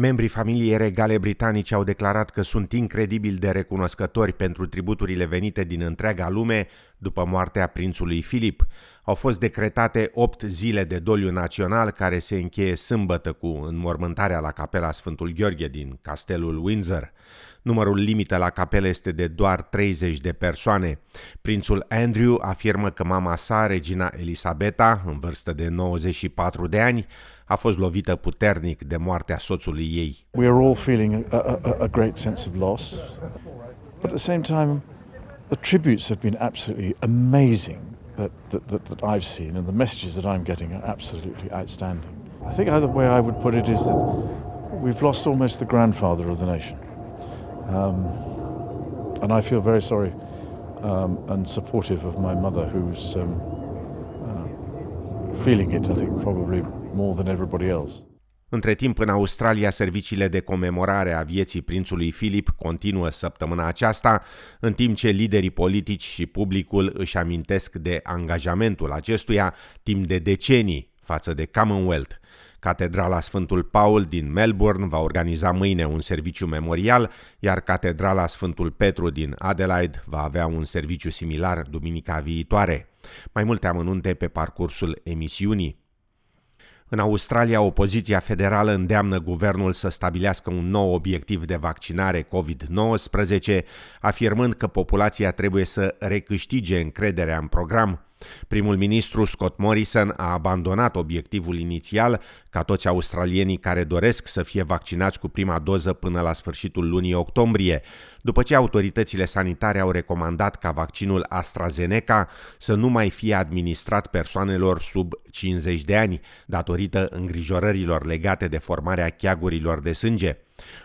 Membrii familiei regale britanice au declarat că sunt incredibil de recunoscători pentru tributurile venite din întreaga lume după moartea prințului Filip. Au fost decretate 8 zile de doliu național care se încheie sâmbătă cu înmormântarea la capela Sfântul Gheorghe din castelul Windsor. Numărul limită la capelă este de doar 30 de persoane. Prințul Andrew afirmă că mama sa, regina Elisabeta, în vârstă de 94 de ani, a fost lovită puternic de moartea soțului ei. We are all feeling a, a, a great sense of loss, but at the same time, the tributes have been absolutely amazing that, that, that, that I've seen, and the messages that I'm getting are absolutely outstanding. I think the way I would put it is that we've lost almost the grandfather of the nation. Um, and I feel very sorry um, and supportive of my mother, who's um, uh, feeling it, I think, probably more than everybody else. Între timp, în Australia, serviciile de comemorare a vieții prințului Filip continuă săptămâna aceasta, în timp ce liderii politici și publicul își amintesc de angajamentul acestuia timp de decenii față de Commonwealth. Catedrala Sfântul Paul din Melbourne va organiza mâine un serviciu memorial, iar Catedrala Sfântul Petru din Adelaide va avea un serviciu similar duminica viitoare. Mai multe amănunte pe parcursul emisiunii. În Australia, opoziția federală îndeamnă guvernul să stabilească un nou obiectiv de vaccinare COVID-19, afirmând că populația trebuie să recâștige încrederea în program. Primul ministru Scott Morrison a abandonat obiectivul inițial ca toți australienii care doresc să fie vaccinați cu prima doză până la sfârșitul lunii octombrie, după ce autoritățile sanitare au recomandat ca vaccinul AstraZeneca să nu mai fie administrat persoanelor sub 50 de ani, datorită îngrijorărilor legate de formarea cheagurilor de sânge.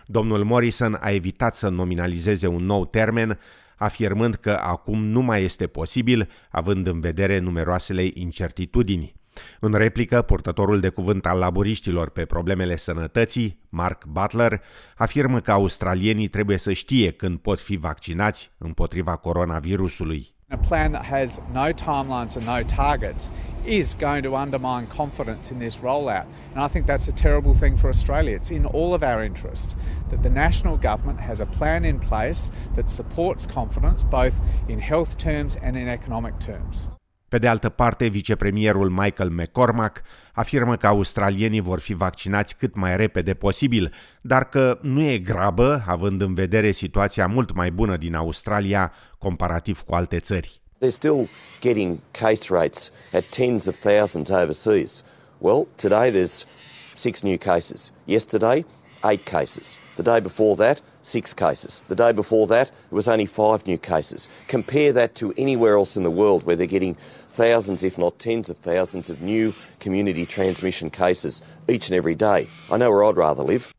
Domnul Morrison a evitat să nominalizeze un nou termen, afirmând că acum nu mai este posibil, având în vedere numeroasele incertitudini. În replică, purtătorul de cuvânt al laburiștilor pe problemele sănătății, Mark Butler, afirmă că australienii trebuie să știe când pot fi vaccinați împotriva coronavirusului. A plan that has no timelines and no targets is going to undermine confidence in this rollout. And I think that's a terrible thing for Australia. It's in all of our interest that the national government has a plan in place that supports confidence both in health terms and in economic terms. Pe de altă parte, vicepremierul Michael McCormack afirmă că australienii vor fi vaccinați cât mai repede posibil, dar că nu e grabă, având în vedere situația mult mai bună din Australia comparativ cu alte țări. They're still getting case rates at tens of thousands overseas. Well, today there's six new cases. Yesterday, eight cases. The day before that, six cases. The day before that, there was only five new cases. Compare that to anywhere else in the world where they're getting thousands, if not tens of thousands, of new community transmission cases each and every day. I know where I'd rather live.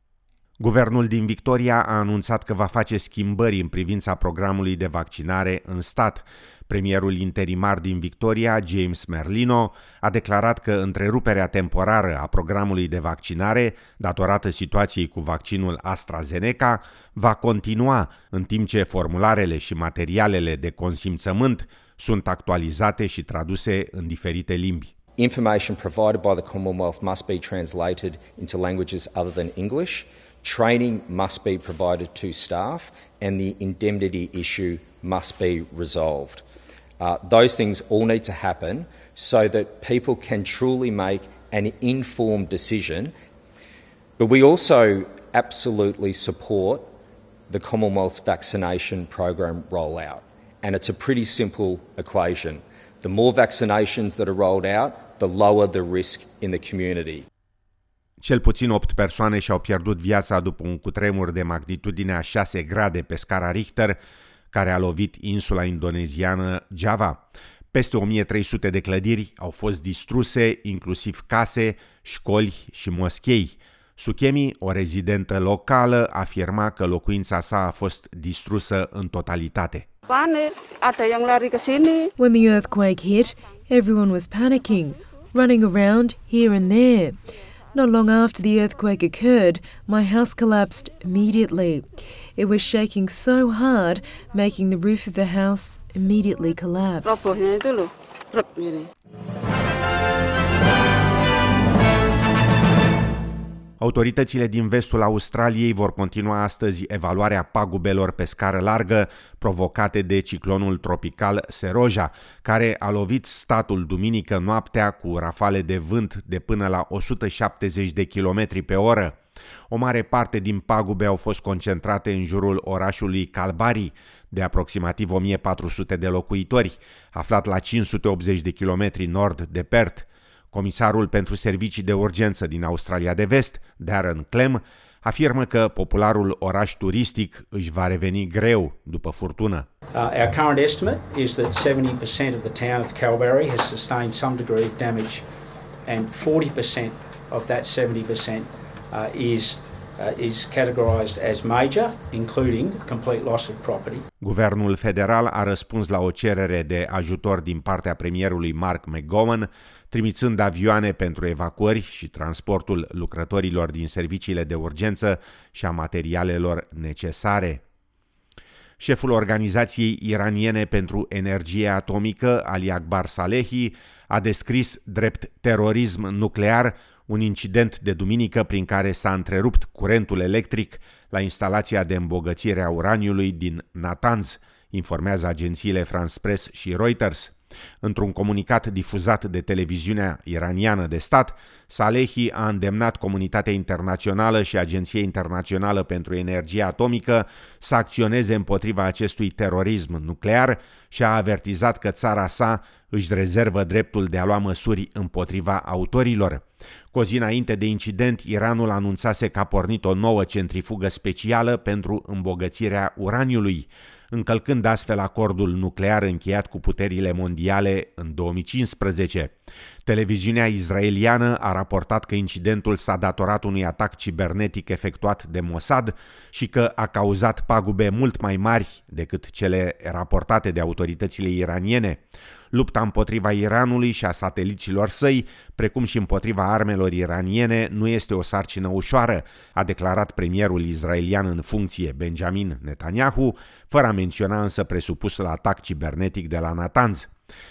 Guvernul din Victoria a anunțat că va face schimbări în privința programului de vaccinare în stat. Premierul interimar din Victoria, James Merlino, a declarat că întreruperea temporară a programului de vaccinare, datorată situației cu vaccinul AstraZeneca, va continua în timp ce formularele și materialele de consimțământ sunt actualizate și traduse în diferite limbi. Information provided by the Commonwealth must be translated into languages other than English. Training must be provided to staff and the indemnity issue must be resolved. Uh, those things all need to happen so that people can truly make an informed decision. But we also absolutely support the Commonwealth's vaccination program rollout. And it's a pretty simple equation. The more vaccinations that are rolled out, the lower the risk in the community. Cel puțin 8 persoane și-au pierdut viața după un cutremur de magnitudine a 6 grade pe scara Richter, care a lovit insula indoneziană Java. Peste 1300 de clădiri au fost distruse, inclusiv case, școli și moschei. Sukemi, o rezidentă locală, afirma că locuința sa a fost distrusă în totalitate. When the earthquake hit, everyone was panicking, running around here and there. Not long after the earthquake occurred, my house collapsed immediately. It was shaking so hard, making the roof of the house immediately collapse. Autoritățile din vestul Australiei vor continua astăzi evaluarea pagubelor pe scară largă provocate de ciclonul tropical Seroja, care a lovit statul duminică noaptea cu rafale de vânt de până la 170 de km pe oră. O mare parte din pagube au fost concentrate în jurul orașului Calbari, de aproximativ 1400 de locuitori, aflat la 580 de kilometri nord de Perth. Comisarul pentru servicii de urgență din Australia de Vest, Darren Clem, afirmă că popularul oraș turistic își va reveni greu după furtună. Uh, our current estimate is that 70% of the town of Calgary has sustained some degree of damage and 40% of that 70% uh, is uh, is categorized as major, including complete loss of property. Guvernul federal a răspuns la o cerere de ajutor din partea premierului Mark McGowan, trimițând avioane pentru evacuări și transportul lucrătorilor din serviciile de urgență și a materialelor necesare. Șeful Organizației Iraniene pentru Energie Atomică, Ali Akbar Salehi, a descris drept terorism nuclear un incident de duminică prin care s-a întrerupt curentul electric la instalația de îmbogățire a uraniului din Natanz, informează agențiile France Press și Reuters. Într-un comunicat difuzat de televiziunea iraniană de stat, Salehi a îndemnat comunitatea internațională și Agenția Internațională pentru Energie Atomică să acționeze împotriva acestui terorism nuclear și a avertizat că țara sa își rezervă dreptul de a lua măsuri împotriva autorilor. Cu o zi înainte de incident, Iranul anunțase că a pornit o nouă centrifugă specială pentru îmbogățirea uraniului încălcând astfel acordul nuclear încheiat cu puterile mondiale în 2015. Televiziunea izraeliană a raportat că incidentul s-a datorat unui atac cibernetic efectuat de Mossad și că a cauzat pagube mult mai mari decât cele raportate de autoritățile iraniene. Lupta împotriva Iranului și a sateliților săi, precum și împotriva armelor iraniene, nu este o sarcină ușoară, a declarat premierul israelian în funcție Benjamin Netanyahu, fără a menționa însă presupusul atac cibernetic de la Natanz.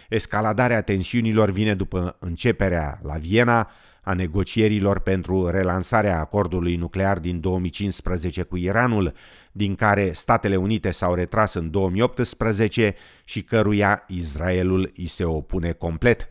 Escaladarea tensiunilor vine după începerea la Viena a negocierilor pentru relansarea acordului nuclear din 2015 cu Iranul, din care Statele Unite s-au retras în 2018 și căruia Israelul îi se opune complet.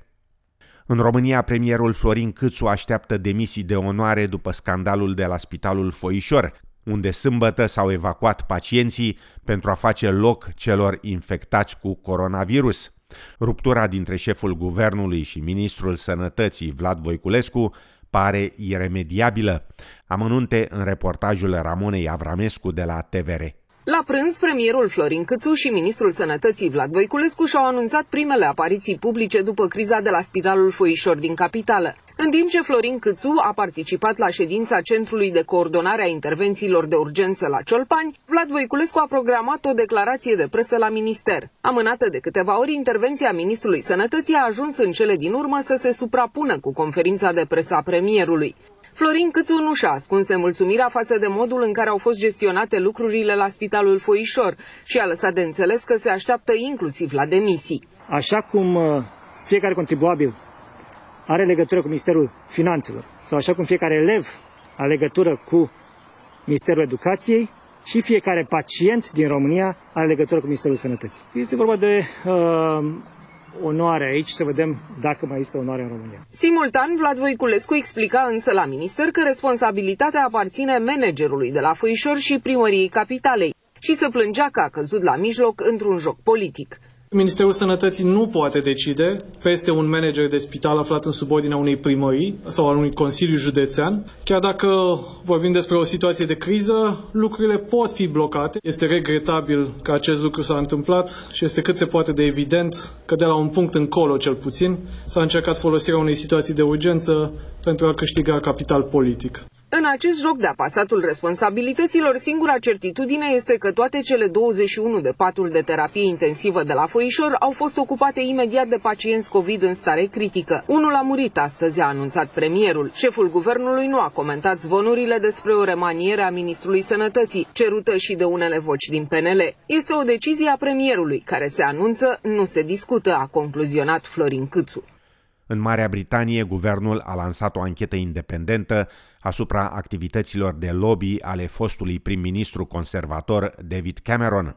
În România, premierul Florin Câțu așteaptă demisii de onoare după scandalul de la Spitalul Foișor, unde sâmbătă s-au evacuat pacienții pentru a face loc celor infectați cu coronavirus. Ruptura dintre șeful guvernului și ministrul sănătății Vlad Voiculescu pare iremediabilă. Amănunte în reportajul Ramonei Avramescu de la TVR. La prânz, premierul Florin Câțu și ministrul sănătății Vlad Voiculescu și-au anunțat primele apariții publice după criza de la Spitalul Foișor din capitală. În timp ce Florin Câțu a participat la ședința Centrului de Coordonare a Intervențiilor de Urgență la Ciolpani, Vlad Voiculescu a programat o declarație de presă la minister. Amânată de câteva ori, intervenția ministrului Sănătății a ajuns în cele din urmă să se suprapună cu conferința de presă a premierului. Florin Câțu nu și-a ascuns nemulțumirea față de modul în care au fost gestionate lucrurile la Spitalul Foișor și a lăsat de înțeles că se așteaptă inclusiv la demisii. Așa cum uh, fiecare contribuabil are legătură cu Ministerul Finanțelor sau așa cum fiecare elev are legătură cu Ministerul Educației și fiecare pacient din România are legătură cu Ministerul Sănătății. Este vorba de uh, onoare aici, să vedem dacă mai este onoare în România. Simultan, Vlad Voiculescu explica însă la minister că responsabilitatea aparține managerului de la Făișor și primăriei capitalei și să plângea că a căzut la mijloc într-un joc politic. Ministerul Sănătății nu poate decide peste un manager de spital aflat în subordinea unei primării sau al unui consiliu județean. Chiar dacă vorbim despre o situație de criză, lucrurile pot fi blocate. Este regretabil că acest lucru s-a întâmplat și este cât se poate de evident că de la un punct încolo, cel puțin, s-a încercat folosirea unei situații de urgență pentru a câștiga capital politic. În acest joc de apasatul responsabilităților, singura certitudine este că toate cele 21 de paturi de terapie intensivă de la Foișor au fost ocupate imediat de pacienți COVID în stare critică. Unul a murit astăzi, a anunțat premierul. Șeful guvernului nu a comentat zvonurile despre o remaniere a ministrului sănătății, cerută și de unele voci din PNL. Este o decizie a premierului, care se anunță, nu se discută, a concluzionat Florin Câțu. În Marea Britanie, guvernul a lansat o anchetă independentă asupra activităților de lobby ale fostului prim-ministru conservator David Cameron.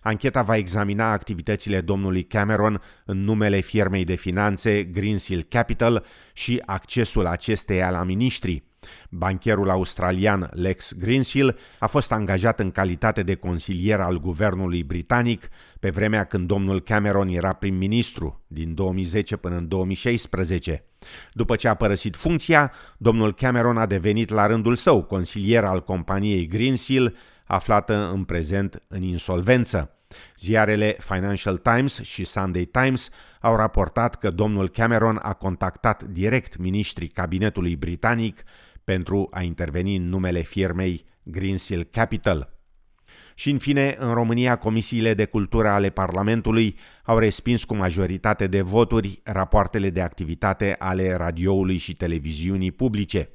Ancheta va examina activitățile domnului Cameron în numele firmei de finanțe Greensill Capital și accesul acesteia la miniștri. Bancherul australian Lex Greensill a fost angajat în calitate de consilier al guvernului britanic pe vremea când domnul Cameron era prim-ministru, din 2010 până în 2016. După ce a părăsit funcția, domnul Cameron a devenit la rândul său consilier al companiei Greensill, aflată în prezent în insolvență. Ziarele Financial Times și Sunday Times au raportat că domnul Cameron a contactat direct ministrii cabinetului britanic pentru a interveni în numele firmei Greensill Capital. Și în fine, în România, comisiile de cultură ale Parlamentului au respins cu majoritate de voturi rapoartele de activitate ale radioului și televiziunii publice.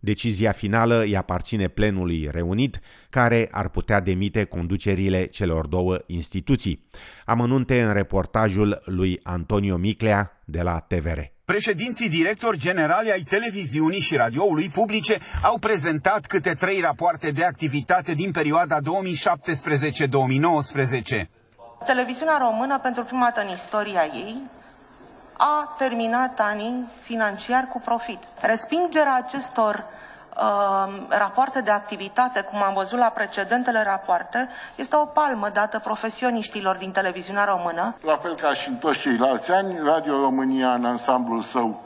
Decizia finală îi aparține plenului reunit, care ar putea demite conducerile celor două instituții. Amănunte în reportajul lui Antonio Miclea de la TVR. Președinții directori generali ai televiziunii și radioului publice au prezentat câte trei rapoarte de activitate din perioada 2017-2019. Televiziunea română, pentru prima dată în istoria ei, a terminat anii financiar cu profit. Respingerea acestor uh, rapoarte de activitate, cum am văzut la precedentele rapoarte, este o palmă dată profesioniștilor din televiziunea română. La fel ca și în toți ceilalți ani, Radio România în ansamblul său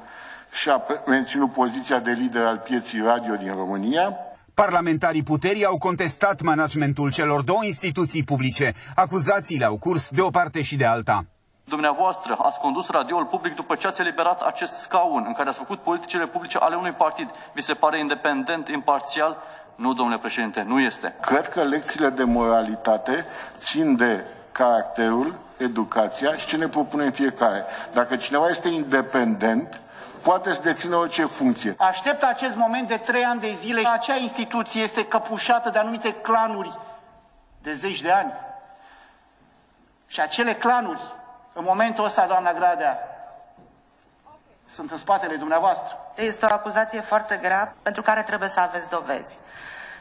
și-a menținut poziția de lider al pieții radio din România. Parlamentarii puterii au contestat managementul celor două instituții publice. Acuzațiile au curs de o parte și de alta. Dumneavoastră ați condus radioul public după ce ați eliberat acest scaun în care ați făcut politicile publice ale unui partid. Vi se pare independent, imparțial? Nu, domnule președinte, nu este. Cred că lecțiile de moralitate țin de caracterul, educația și ce ne propune fiecare. Dacă cineva este independent, poate să dețină orice funcție. Aștept acest moment de trei ani de zile. Acea instituție este căpușată de anumite clanuri de zeci de ani. Și acele clanuri în momentul ăsta, doamna Gradea, sunt în spatele dumneavoastră. Este o acuzație foarte grea pentru care trebuie să aveți dovezi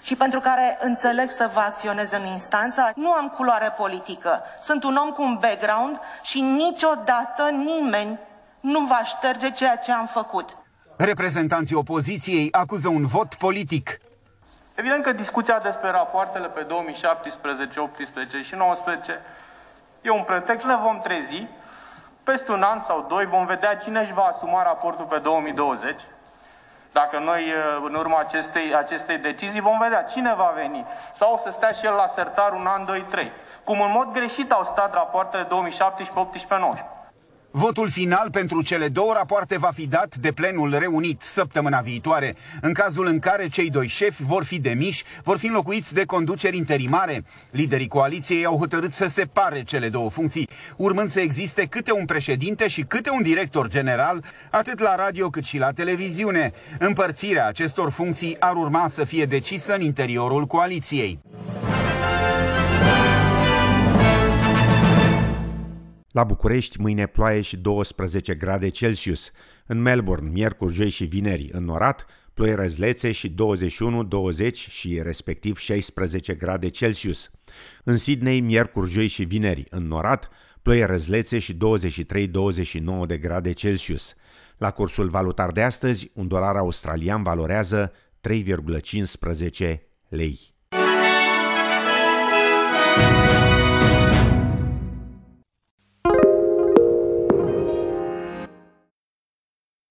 și pentru care înțeleg să vă acționez în instanță. Nu am culoare politică, sunt un om cu un background și niciodată nimeni nu va șterge ceea ce am făcut. Reprezentanții opoziției acuză un vot politic. Evident că discuția despre rapoartele pe 2017, 18 și 19 E un pretext, ne vom trezi, peste un an sau doi vom vedea cine își va asuma raportul pe 2020. Dacă noi, în urma acestei, acestei decizii, vom vedea cine va veni. Sau o să stea și el la sertar un an, doi, trei. Cum în mod greșit au stat rapoartele 2017, 18, 19. Votul final pentru cele două rapoarte va fi dat de plenul reunit săptămâna viitoare. În cazul în care cei doi șefi vor fi demiși, vor fi înlocuiți de conduceri interimare. Liderii coaliției au hotărât să separe cele două funcții, urmând să existe câte un președinte și câte un director general, atât la radio cât și la televiziune. Împărțirea acestor funcții ar urma să fie decisă în interiorul coaliției. La București, mâine ploaie și 12 grade Celsius. În Melbourne, miercuri, joi și vineri, înnorat, ploi răzlețe și 21, 20 și respectiv 16 grade Celsius. În Sydney, miercuri, joi și vineri, înnorat, ploi răzlețe și 23-29 de grade Celsius. La cursul valutar de astăzi, un dolar australian valorează 3,15 lei.